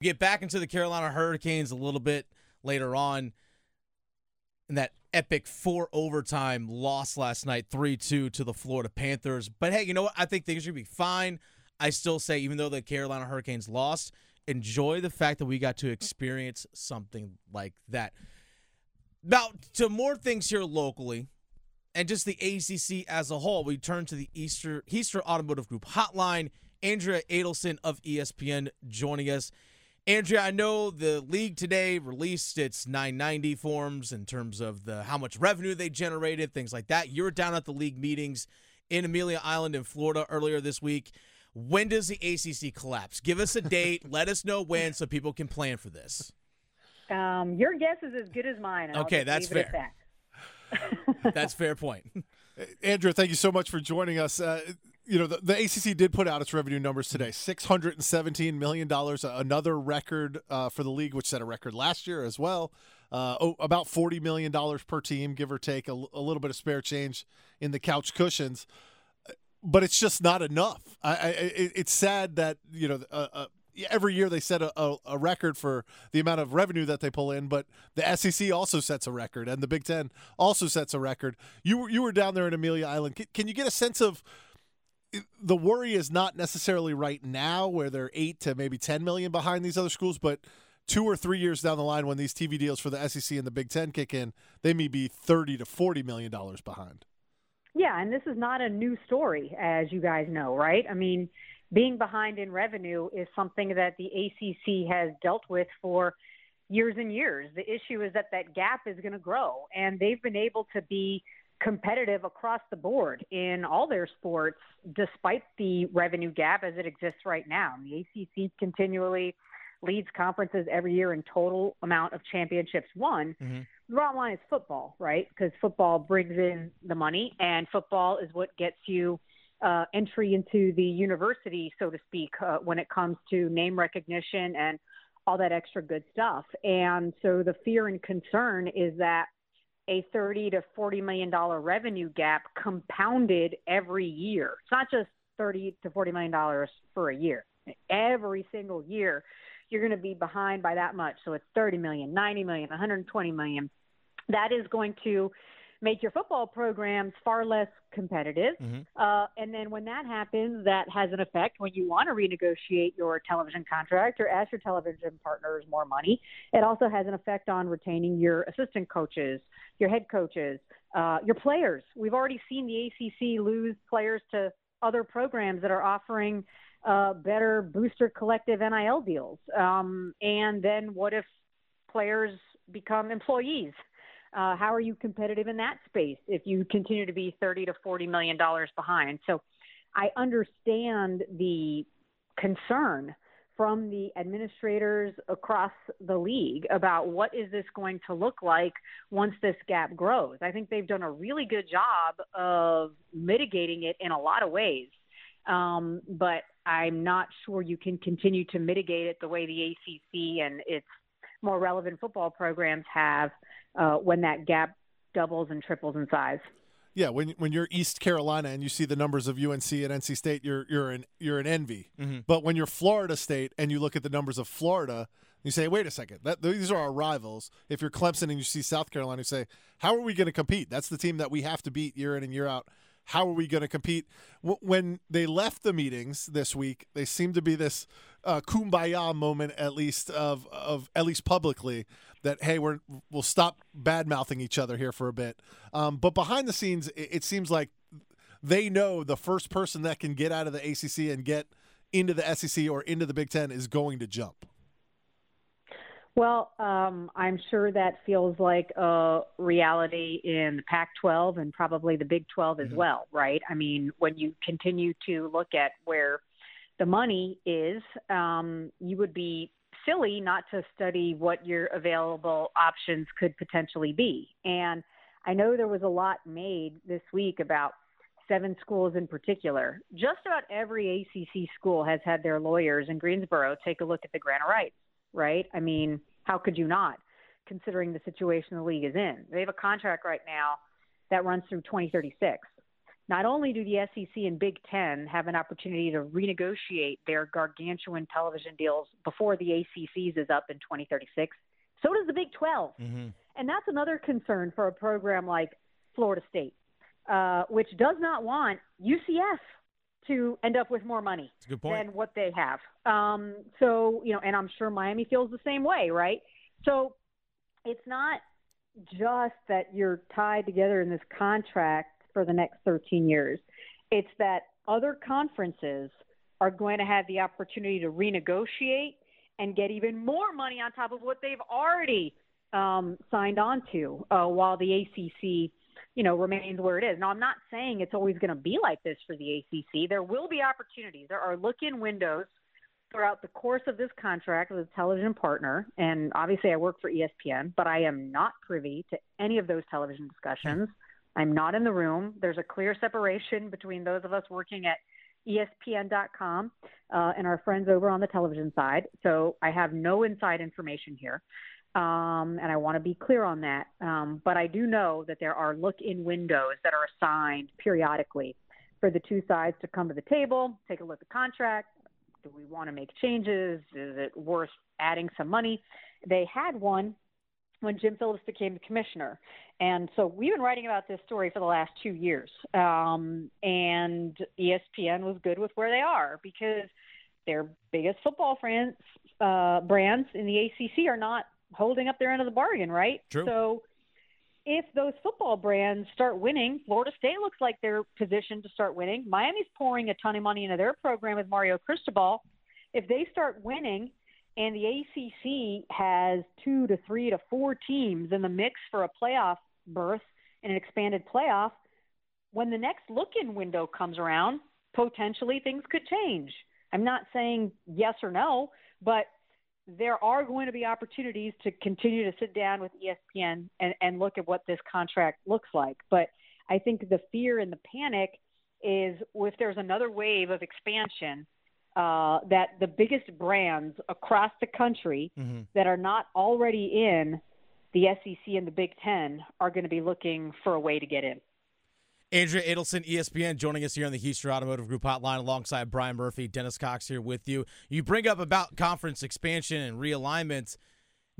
Get back into the Carolina Hurricanes a little bit later on in that epic four overtime loss last night, 3 2 to the Florida Panthers. But hey, you know what? I think things to be fine. I still say, even though the Carolina Hurricanes lost, enjoy the fact that we got to experience something like that. Now, to more things here locally, and just the ACC as a whole, we turn to the Easter Easter Automotive Group hotline. Andrea Adelson of ESPN joining us. Andrea, I know the league today released its 990 forms in terms of the how much revenue they generated, things like that. You were down at the league meetings in Amelia Island in Florida earlier this week. When does the ACC collapse? Give us a date. let us know when so people can plan for this. Um, your guess is as good as mine. okay, that's fair. That. that's fair point. Andrea, thank you so much for joining us. Uh, you know, the, the, ACC did put out its revenue numbers today $617 million, another record uh, for the league, which set a record last year as well. Uh, oh, about $40 million per team, give or take, a, a, little bit of spare change in the couch cushions. But it's just not enough. I, I, it's sad that, you know, uh, uh every year they set a, a, a, record for the amount of revenue that they pull in, but the SEC also sets a record, and the Big Ten also sets a record. You you were down there in Amelia Island. Can, can you get a sense of the worry is not necessarily right now where they're eight to maybe 10 million behind these other schools, but two or three years down the line when these TV deals for the SEC and the Big Ten kick in, they may be 30 to 40 million dollars behind. Yeah, and this is not a new story, as you guys know, right? I mean, being behind in revenue is something that the ACC has dealt with for years and years. The issue is that that gap is going to grow, and they've been able to be competitive across the board in all their sports, despite the revenue gap as it exists right now. The ACC continually leads conferences every year in total amount of championships won. Mm-hmm. The bottom line is football, right? Because football brings in the money, and football is what gets you uh, entry into the university, so to speak, uh, when it comes to name recognition and all that extra good stuff. And so the fear and concern is that a 30 to 40 million dollar revenue gap compounded every year. It's not just 30 to 40 million dollars for a year. Every single year you're going to be behind by that much. So it's 30 million, 90 million, 120 million. That is going to make your football programs far less competitive. Mm-hmm. Uh, and then when that happens, that has an effect when you want to renegotiate your television contract or ask your television partners more money. It also has an effect on retaining your assistant coaches, your head coaches, uh, your players. We've already seen the ACC lose players to other programs that are offering uh, better booster collective NIL deals. Um, and then what if players become employees uh, how are you competitive in that space if you continue to be 30 to 40 million dollars behind? So I understand the concern from the administrators across the league about what is this going to look like once this gap grows. I think they've done a really good job of mitigating it in a lot of ways. Um, but I'm not sure you can continue to mitigate it the way the ACC and its more relevant football programs have uh, when that gap doubles and triples in size. Yeah, when when you're East Carolina and you see the numbers of UNC and NC State, you're you're in you're in envy. Mm-hmm. But when you're Florida State and you look at the numbers of Florida, you say, wait a second, that, these are our rivals. If you're Clemson and you see South Carolina, you say, how are we going to compete? That's the team that we have to beat year in and year out. How are we going to compete? When they left the meetings this week, they seemed to be this uh, kumbaya moment, at least of of at least publicly, that hey, we're we'll stop bad mouthing each other here for a bit. Um, but behind the scenes, it, it seems like they know the first person that can get out of the ACC and get into the SEC or into the Big Ten is going to jump. Well, um, I'm sure that feels like a reality in the Pac 12 and probably the Big 12 as mm-hmm. well, right? I mean, when you continue to look at where the money is, um, you would be silly not to study what your available options could potentially be. And I know there was a lot made this week about seven schools in particular. Just about every ACC school has had their lawyers in Greensboro take a look at the grant of rights, right? I mean, how could you not, considering the situation the league is in? They have a contract right now that runs through 2036. Not only do the SEC and Big Ten have an opportunity to renegotiate their gargantuan television deals before the ACC's is up in 2036, so does the Big 12. Mm-hmm. And that's another concern for a program like Florida State, uh, which does not want UCF to end up with more money than what they have. Um, so, you know, and I'm sure Miami feels the same way, right? So it's not just that you're tied together in this contract for the next 13 years. It's that other conferences are going to have the opportunity to renegotiate and get even more money on top of what they've already um, signed on to, uh, while the ACC, you know, remains where it is. Now, I'm not saying it's always going to be like this for the ACC. There will be opportunities. There are look-in windows throughout the course of this contract with a television partner, and obviously I work for ESPN, but I am not privy to any of those television discussions. I'm not in the room. There's a clear separation between those of us working at ESPN.com uh, and our friends over on the television side. So I have no inside information here. Um, and I want to be clear on that. Um, but I do know that there are look in windows that are assigned periodically for the two sides to come to the table, take a look at the contract. Do we want to make changes? Is it worth adding some money? They had one when Jim Phillips became the commissioner. And so we've been writing about this story for the last two years. Um, and ESPN was good with where they are because their biggest football friends, uh, brands in the ACC are not holding up their end of the bargain, right? True. So if those football brands start winning, Florida State looks like they're positioned to start winning. Miami's pouring a ton of money into their program with Mario Cristobal. If they start winning, and the ACC has two to three to four teams in the mix for a playoff berth in an expanded playoff. When the next look in window comes around, potentially things could change. I'm not saying yes or no, but there are going to be opportunities to continue to sit down with ESPN and, and look at what this contract looks like. But I think the fear and the panic is if there's another wave of expansion uh, that the biggest brands across the country mm-hmm. that are not already in the SEC and the Big Ten are going to be looking for a way to get in. Andrea Adelson, ESPN, joining us here on the Houston Automotive Group hotline alongside Brian Murphy, Dennis Cox here with you. You bring up about conference expansion and realignment.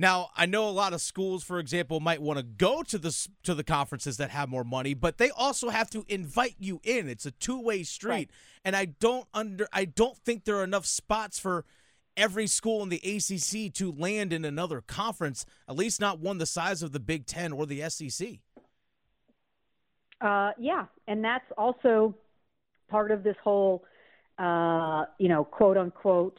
Now, I know a lot of schools, for example, might want to go to the to the conferences that have more money, but they also have to invite you in. It's a two-way street, right. and I don't under I don't think there are enough spots for every school in the ACC to land in another conference, at least not one the size of the Big 10 or the SEC. Uh, yeah, and that's also part of this whole uh, you know, quote unquote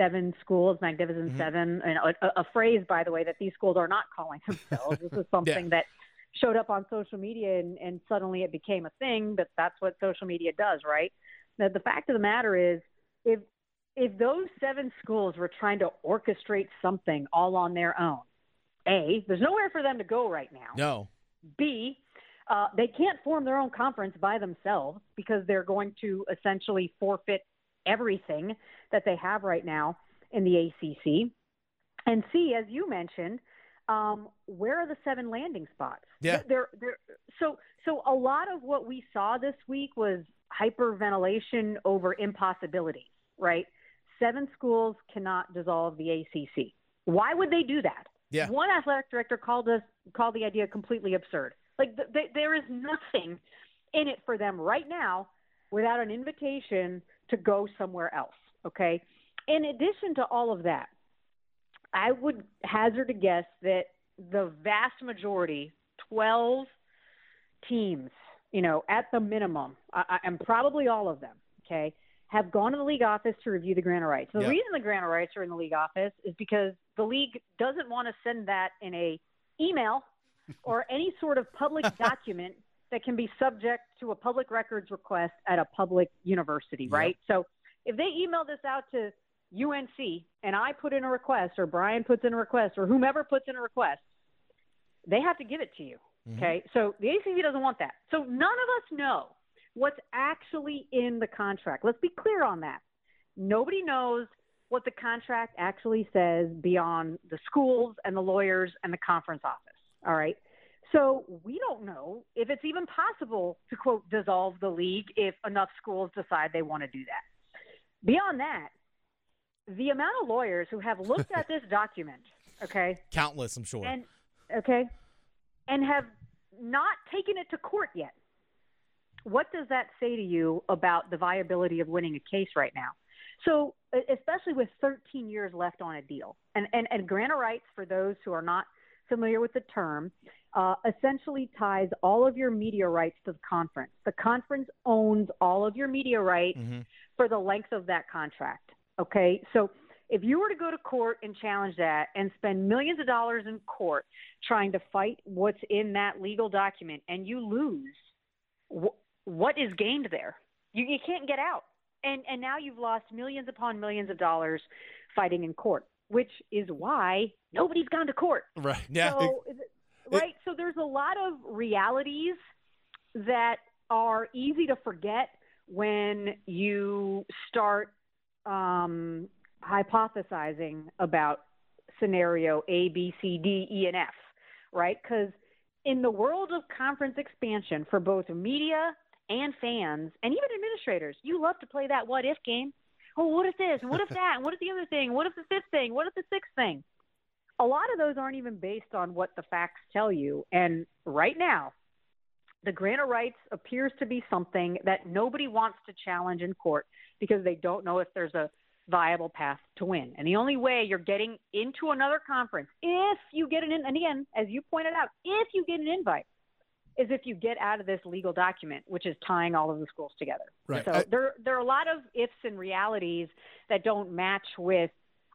seven schools, Magnificent Mm-hmm. Seven, and a, a phrase, by the way, that these schools are not calling themselves. this is something that showed up on social media, and, and suddenly it became a thing. But that's what social media does, right? Now, the fact of the matter is, if if those seven schools were trying to orchestrate something all on their own, a there's nowhere for them to go right now. No. B, uh, they can't form their own conference by themselves because they're going to essentially forfeit everything that they have right now in the ACC. And C, as you mentioned, um, where are the seven landing spots? Yeah. They're, they're, so, so a lot of what we saw this week was hyperventilation over impossibilities, right? Seven schools cannot dissolve the ACC. Why would they do that? Yeah. One athletic director called us called the idea completely absurd. Like th- th- there is nothing in it for them right now without an invitation to go somewhere else. Okay. In addition to all of that, I would hazard a guess that the vast majority, 12 teams, you know, at the minimum, I, and probably all of them, okay, have gone to the league office to review the grant of rights. The Yep. reason the grant of rights are in the league office is because the league doesn't want to send that in a email or any sort of public document that can be subject to a public records request at a public university, right? So if they email this out to UNC and I put in a request, or Brian puts in a request, or whomever puts in a request, they have to give it to you. Mm-hmm. Okay, so the ACC doesn't want that. So none of us know what's actually in the contract. Let's be clear on that. Nobody knows what the contract actually says beyond the schools and the lawyers and the conference office. All right. So we don't know if it's even possible to quote dissolve the league if enough schools decide they want to do that. Beyond that, the amount of lawyers who have looked at this document, okay, Countless, I'm sure. and okay, and have not taken it to court yet. What does that say to you about the viability of winning a case right now? So, especially with 13 years left on a deal, and and and grant of rights for those who are not familiar with the term, uh, essentially ties all of your media rights to the conference. The conference owns all of your media rights Mhm. for the length of that contract. Okay, so if you were to go to court and challenge that and spend millions of dollars in court trying to fight what's in that legal document and you lose, wh- what is gained there? You, you can't get out. And, and now you've lost millions upon millions of dollars fighting in court, which is why nobody's gone to court. Right. Yeah. So, right. So there's a lot of realities that are easy to forget when you start um, hypothesizing about scenario A, B, C, D, E, and F, right? Because in the world of conference expansion for both media and fans and even administrators, you love to play that what if game. Oh, what if this? What if that? What if the other thing? What if the fifth thing? What if the sixth thing? a lot of those aren't even based on what the facts tell you. And right now, the grant of rights appears to be something that nobody wants to challenge in court because they don't know if there's a viable path to win. And the only way you're getting into another conference, if you get an in, and again, as you pointed out, if you get an invite, is if you get out of this legal document, which is tying all of the schools together. Right. So I- there there are a lot of ifs and realities that don't match with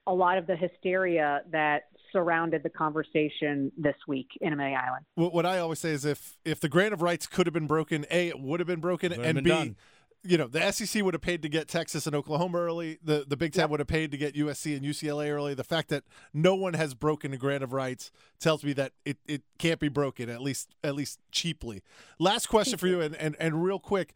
a lot of the hysteria that surrounded the conversation this week in Amelia Island. What, what I always say is if if the grant of rights could have been broken, a it would have been broken, and been b done. You know the SEC would have paid to get Texas and Oklahoma early. The the Big Ten would have paid to get USC and UCLA early. The fact that no one has broken a grant of rights tells me that it, it can't be broken at least at least cheaply. Last question for you, and, and and real quick.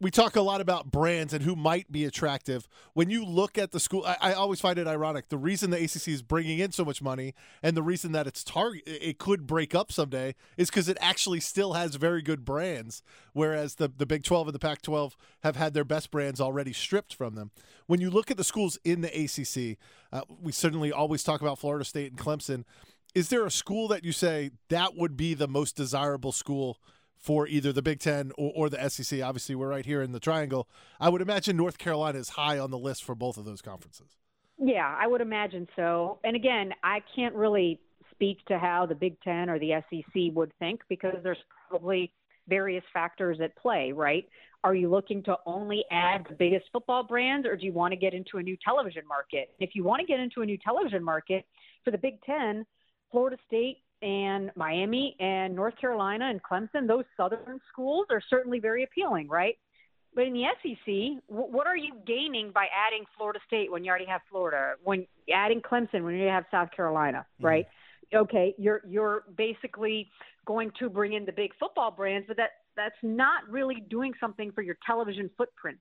We talk a lot about brands and who might be attractive. When you look at the school, I, I always find it ironic. The reason the ACC is bringing in so much money and the reason that it's target it could break up someday is because it actually still has very good brands, whereas the the Big Twelve and the Pac twelve have had their best brands already stripped from them. When you look at the schools in the ACC, uh, we certainly always talk about Florida State and Clemson. Is there a school that you say that would be the most desirable school? For either the Big Ten or, or the SEC. Obviously, we're right here in the triangle. I would imagine North Carolina is high on the list for both of those conferences. Yeah, I would imagine so. And again, I can't really speak to how the Big Ten or the SEC would think because there's probably various factors at play, right? Are you looking to only add the biggest football brands or do you want to get into a new television market? If you want to get into a new television market for the Big Ten, Florida State and Miami and North Carolina and Clemson, those southern schools are certainly very appealing, right? But in the SEC, wh- what are you gaining by adding Florida State when you already have Florida? When adding Clemson when you have South Carolina, mm-hmm. right? Okay, you're you're basically going to bring in the big football brands, but that that's not really doing something for your television footprint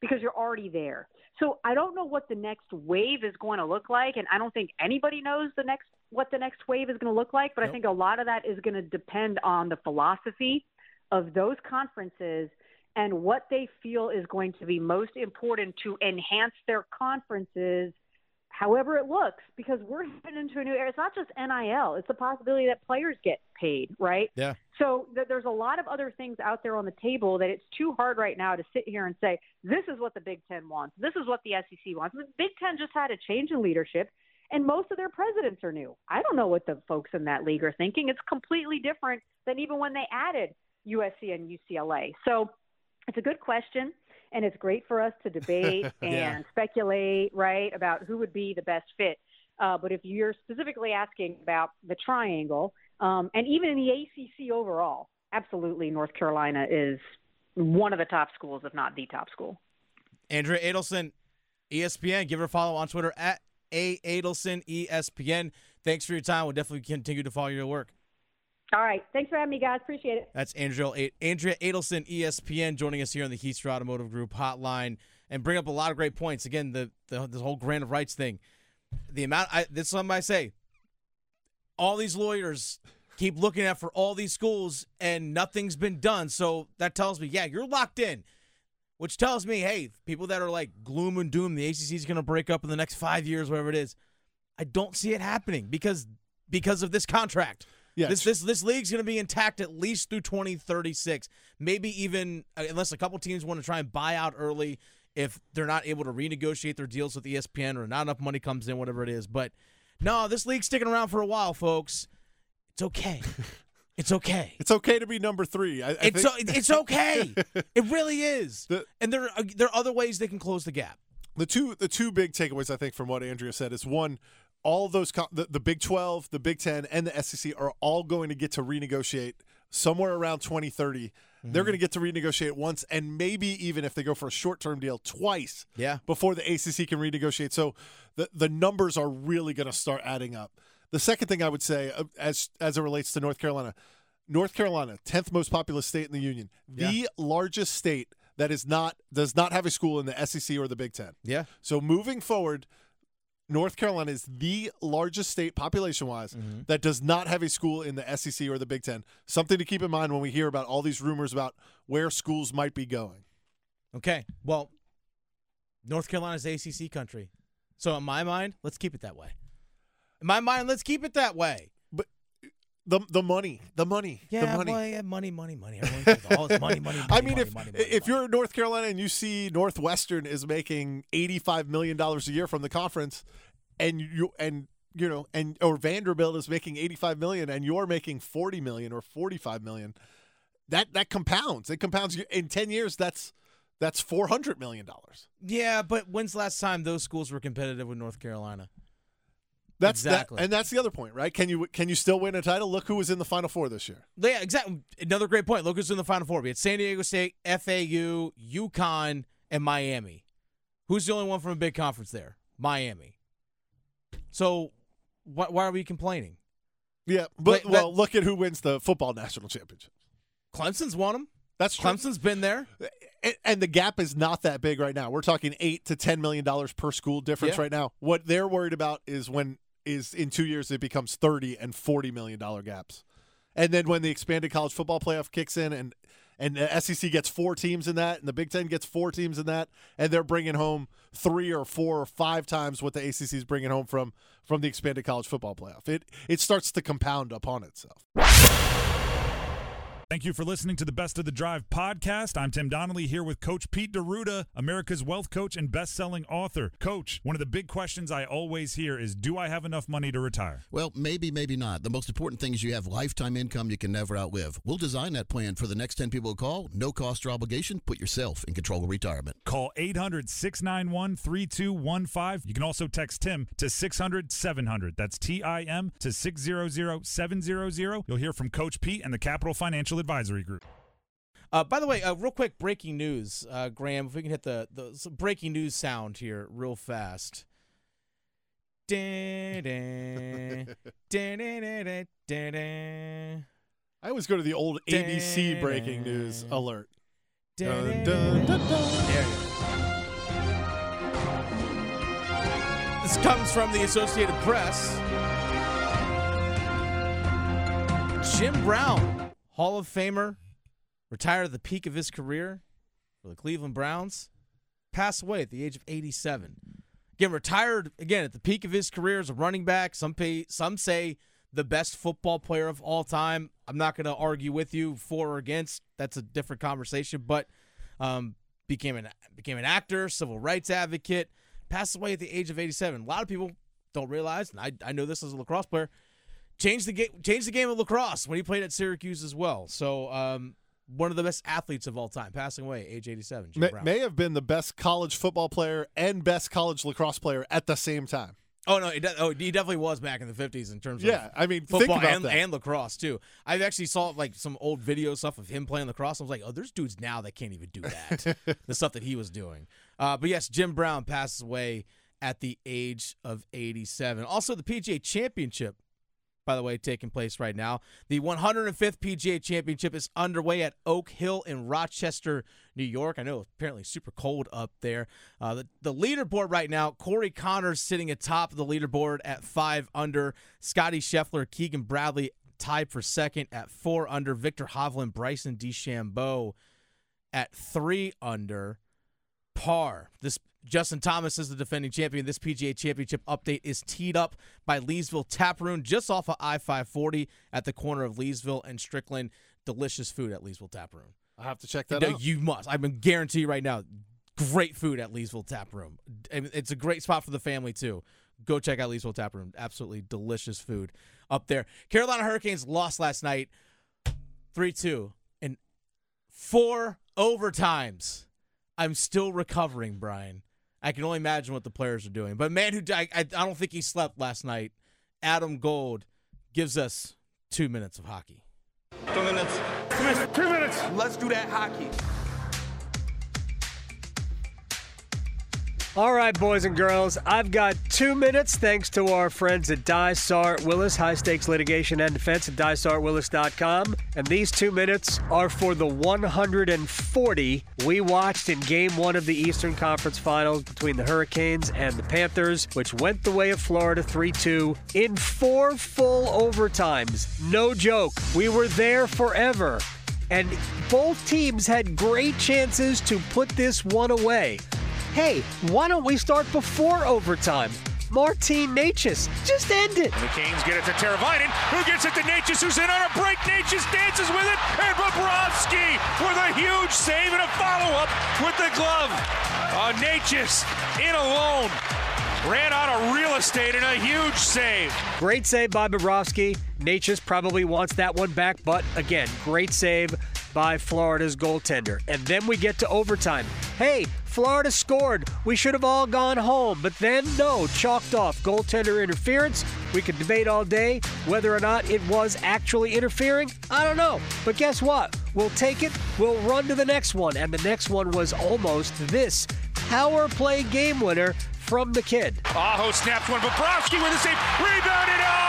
because you're already there. So I don't know what the next wave is going to look like, and I don't think anybody knows the next what the next wave is going to look like. But I think a lot of that is going to depend on the philosophy of those conferences and what they feel is going to be most important to enhance their conferences however it looks because we're heading into a new era. It's not just nil it's the possibility that players get paid right? Yeah. so th- there's a lot of other things out there on the table that it's too hard right now to sit here and say this is what the big ten wants. This is what the sec wants. The big ten just had a change in leadership and most of their presidents are new i don't know what the folks in that league are thinking it's completely different than even when they added usc and ucla so it's a good question, and it's great for us to debate and Yeah. speculate, right, about who would be the best fit. Uh, but if you're specifically asking about the triangle, um, and even in the ACC overall, absolutely, North Carolina is one of the top schools, if not the top school. Andrea Adelson, ESPN. Give her a follow on Twitter at A Adelson ESPN. Thanks for your time. We'll definitely continue to follow your work. All right. Thanks for having me, guys. Appreciate it. That's Andrea, Andrea Adelson, ESPN, joining us here on the Heaster Automotive Group hotline and bring up a lot of great points. Again, the, the, the whole grant of rights thing. The amount, I, this is something I say. All these lawyers keep looking at for all these schools and nothing's been done. So that tells me, yeah, you're locked in. Which tells me, hey, people that are like gloom and doom, the ACC is going to break up in the next five years, whatever it is. I don't see it happening because because of this contract. Yeah, This this this league's going to be intact at least through 2036. Maybe even uh, unless a couple teams want to try and buy out early if they're not able to renegotiate their deals with ESPN or not enough money comes in, whatever it is. But no, this league's sticking around for a while, folks. It's okay. It's okay. It's okay to be number three. I, I It's think o- it's okay. it really is. The- and there are, there are other ways they can close the gap. the two the two big takeaways I think from what Andrea said is one, all those the, the Big Twelve, the Big Ten, and the SEC are all going to get to renegotiate somewhere around 2030. They're mm-hmm. going to get to renegotiate once, and maybe even if they go for a short term deal, twice. Yeah. Before the ACC can renegotiate, so the the numbers are really going to start adding up. The second thing I would say, uh, as as it relates to North Carolina, North Carolina, tenth most populous state in the union, the largest state that is not does not have a school in the SEC or the Big Ten. Yeah. So moving forward, North Carolina is the largest state population wise Mm-hmm. that does not have a school in the SEC or the Big Ten. Something to keep in mind when we hear about all these rumors about where schools might be going. Okay. Well, North Carolina's ACC country. So in my mind, let's keep it that way. In my mind, let's keep it that way. But the the money, the money, Yeah, the money. boy, yeah, money, money, money. Money, money, money. I mean, money, if money, if you're in North Carolina and you see Northwestern is making eighty five million dollars a year from the conference, and you and you know and or Vanderbilt is making eighty five million and you're making forty million or forty five million, that that compounds. It compounds in ten years. That's that's four hundred million dollars. yeah, but when's the last time those schools were competitive with North Carolina? That's Exactly. that, and that's the other point, right? Can you can you still win a title? Look who was in the Final Four this year. Yeah, exactly. Another great point. Look who's in the Final Four. We had San Diego State, FAU, UConn, and Miami. Who's the only one from a big conference there? Miami. So, wh- why are we complaining? Yeah, but But- well, look at who wins the football national championship. Clemson's won them. That's true. Clemson's been there. and, and the gap is not that big right now. We're talking eight to ten million dollars per school difference Yeah. right now. What they're worried about is when is in two years it becomes thirty and forty million dollar gaps, and then when the expanded college football playoff kicks in and and the SEC gets four teams in that, and the Big Ten gets four teams in that, and they're bringing home three or four or five times what the ACC is bringing home from from the expanded college football playoff. It it starts to compound upon itself. Thank you for listening to the Best of the Drive podcast. I'm Tim Donnelly here with Coach Pete D'Arruda, America's wealth coach and best-selling author. Coach, one of the big questions I always hear is, do I have enough money to retire? Well, maybe, maybe not. The most important thing is you have lifetime income you can never outlive. We'll design that plan for the next 10 people who call. No cost or obligation. Put yourself in control of retirement. Call 800-691-3215. You can also text Tim to 600-700. That's T-I-M to 600-700. You'll hear from Coach Pete and the Capital Financial Advisory Group. Uh, by the way, uh, real quick, breaking news, uh, Graham. If we can hit the the breaking news sound here, real fast. I always go to the old ABC breaking news alert. Dun, Dun, dun, dun, dun. There you go. This comes from the Associated Press. Jim Brown, Hall of Famer, retired at the peak of his career for the Cleveland Browns, passed away at the age of 87. Again, retired again at the peak of his career as a running back. Some pay, some say the best football player of all time. I'm not going to argue with you for or against. That's a different conversation. But um, became an became an actor, civil rights advocate, passed away at the age of 87. A lot of people don't realize, and I, I know this as a lacrosse player, changed the game changed the game of lacrosse when he played at Syracuse as well. So um, one of the best athletes of all time, passing away age 87. May, may have been the best college football player and best college lacrosse player at the same time. Oh no, de- oh, he definitely was back in the fifties in terms Yeah, of I mean, football and, that. and lacrosse too. I actually saw like some old video stuff of him playing lacrosse. I was like, oh, there's dudes now that can't even do that. the stuff that he was doing. Uh, but yes, Jim Brown passes away at the age of 87. Also, the PGA Championship, by the way, taking place right now. The 105th PGA Championship is underway at Oak Hill in Rochester, New York. I know apparently super cold up there. Uh, the, the leaderboard right now, Corey Conners sitting atop the leaderboard at five under. Scottie Scheffler, Keegan Bradley tied for second at four under. Viktor Hovland, Bryson DeChambeau at three under par. This Justin Thomas is the defending champion. This PGA Championship update is teed up by Leesville Taproom, just off of I 540 at the corner of Leesville and Strickland. Delicious food at Leesville Taproom. I have to check that No, out. you must. I can guarantee you right now, great food at Leesville Taproom. And It's a great spot for the family too. Go check out Leesville Taproom. Absolutely delicious food up there. Carolina Hurricanes lost last night, three two, and four overtimes. I'm still recovering, Brian. I can only imagine what the players are doing. But man, who I, I I don't think he slept last night. Adam Gold gives us two minutes of hockey. Two minutes. Two minutes. Two minutes. Let's do that hockey. All right, boys and girls, I've got two minutes thanks to our friends at Dysart Willis, high stakes litigation and defense at dysartwillis.com. And these two minutes are for the 140 we watched in game one of the Eastern Conference Finals between the Hurricanes and the Panthers, which went the way of Florida 3 2 in four full overtimes. No joke. We were there forever. And both teams had great chances to put this one away. Hey, why don't we start before overtime? Martin Necas, just end it. The Canes get it to Teravainen, who gets it to Necas, who's in on a break. Necas dances with it, and Bobrovsky with a huge save and a follow-up with the glove. Uh, Necas in alone. Ran out of real estate and a huge save. Great save by Bobrovsky. Necas probably wants that one back, but again, great save by Florida's goaltender. And then we get to overtime. Hey, Florida scored. We should have all gone home. But then, no, chalked off. Goaltender interference. We could debate all day whether or not it was actually interfering. I don't know. But guess what? We'll take it. We'll run to the next one. And the next one was almost this power play game winner from the kid. Aho snaps one. Bobrovsky with a save. Rebounded bar.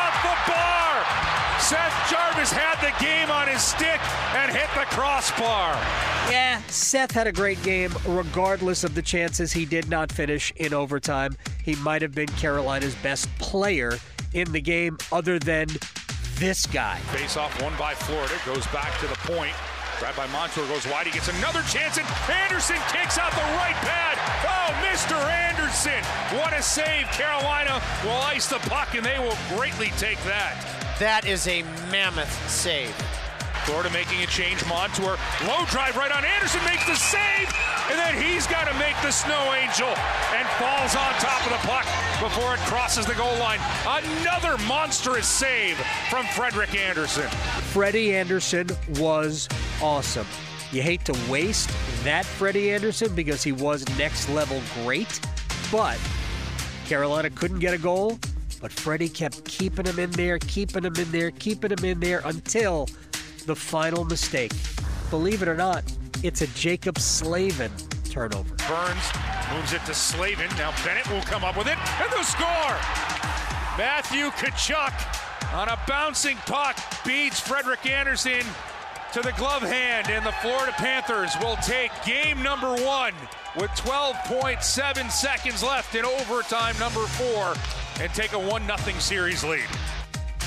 Seth Jarvis had the game on his stick and hit the crossbar. Yeah, Seth had a great game, regardless of the chances he did not finish in overtime. He might have been Carolina's best player in the game, other than this guy. Face off won by Florida. Goes back to the point. Grabbed by Montour goes wide. He gets another chance, and Andersen kicks out the right pad. Oh, Mr. Andersen. What a save. Carolina will ice the puck, and they will greatly take that. That is a mammoth save. Florida making a change. Montour, low drive right on Andersen, makes the save, and then he's got to make the snow angel and falls on top of the puck before it crosses the goal line. Another monstrous save from Frederik Andersen. Freddie Andersen was awesome. You hate to waste that Freddie Andersen because he was next level great, but Carolina couldn't get a goal. But Freddie kept keeping him in there, keeping him in there, keeping him in there until the final mistake. Believe it or not, it's a Jaccob Slavin turnover. Burns moves it to Slavin. Now Bennett will come up with it, and the score! Matthew Tkachuk on a bouncing puck beats Frederik Andersen to the glove hand, and the Florida Panthers will take game number one with 12.7 seconds left in overtime number four and take a 1 0 series lead.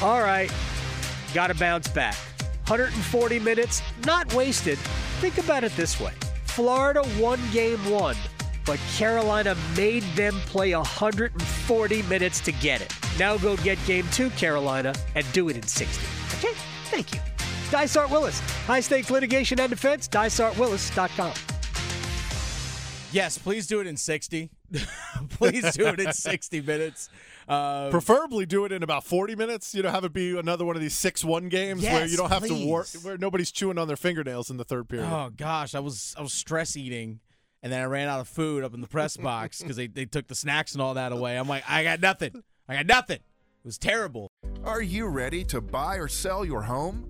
All right, got to bounce back. 140 minutes, not wasted. Think about it this way Florida won game one, but Carolina made them play 140 minutes to get it. Now go get game two, Carolina, and do it in 60. Okay? Thank you. Dysart Willis, high stakes litigation and defense, dysartwillis.com. Yes, please do it in 60. please do it in 60 minutes. Uh, Preferably do it in about 40 minutes. You know, have it be another one of these 6 1 games where you don't have to work, where nobody's chewing on their fingernails in the third period. oh gosh, I was I was stress eating, and then I ran out of food up in the press box because they, they took the snacks and all that away. I'm like, I got nothing. I got nothing. It was terrible. Are you ready to buy or sell your home?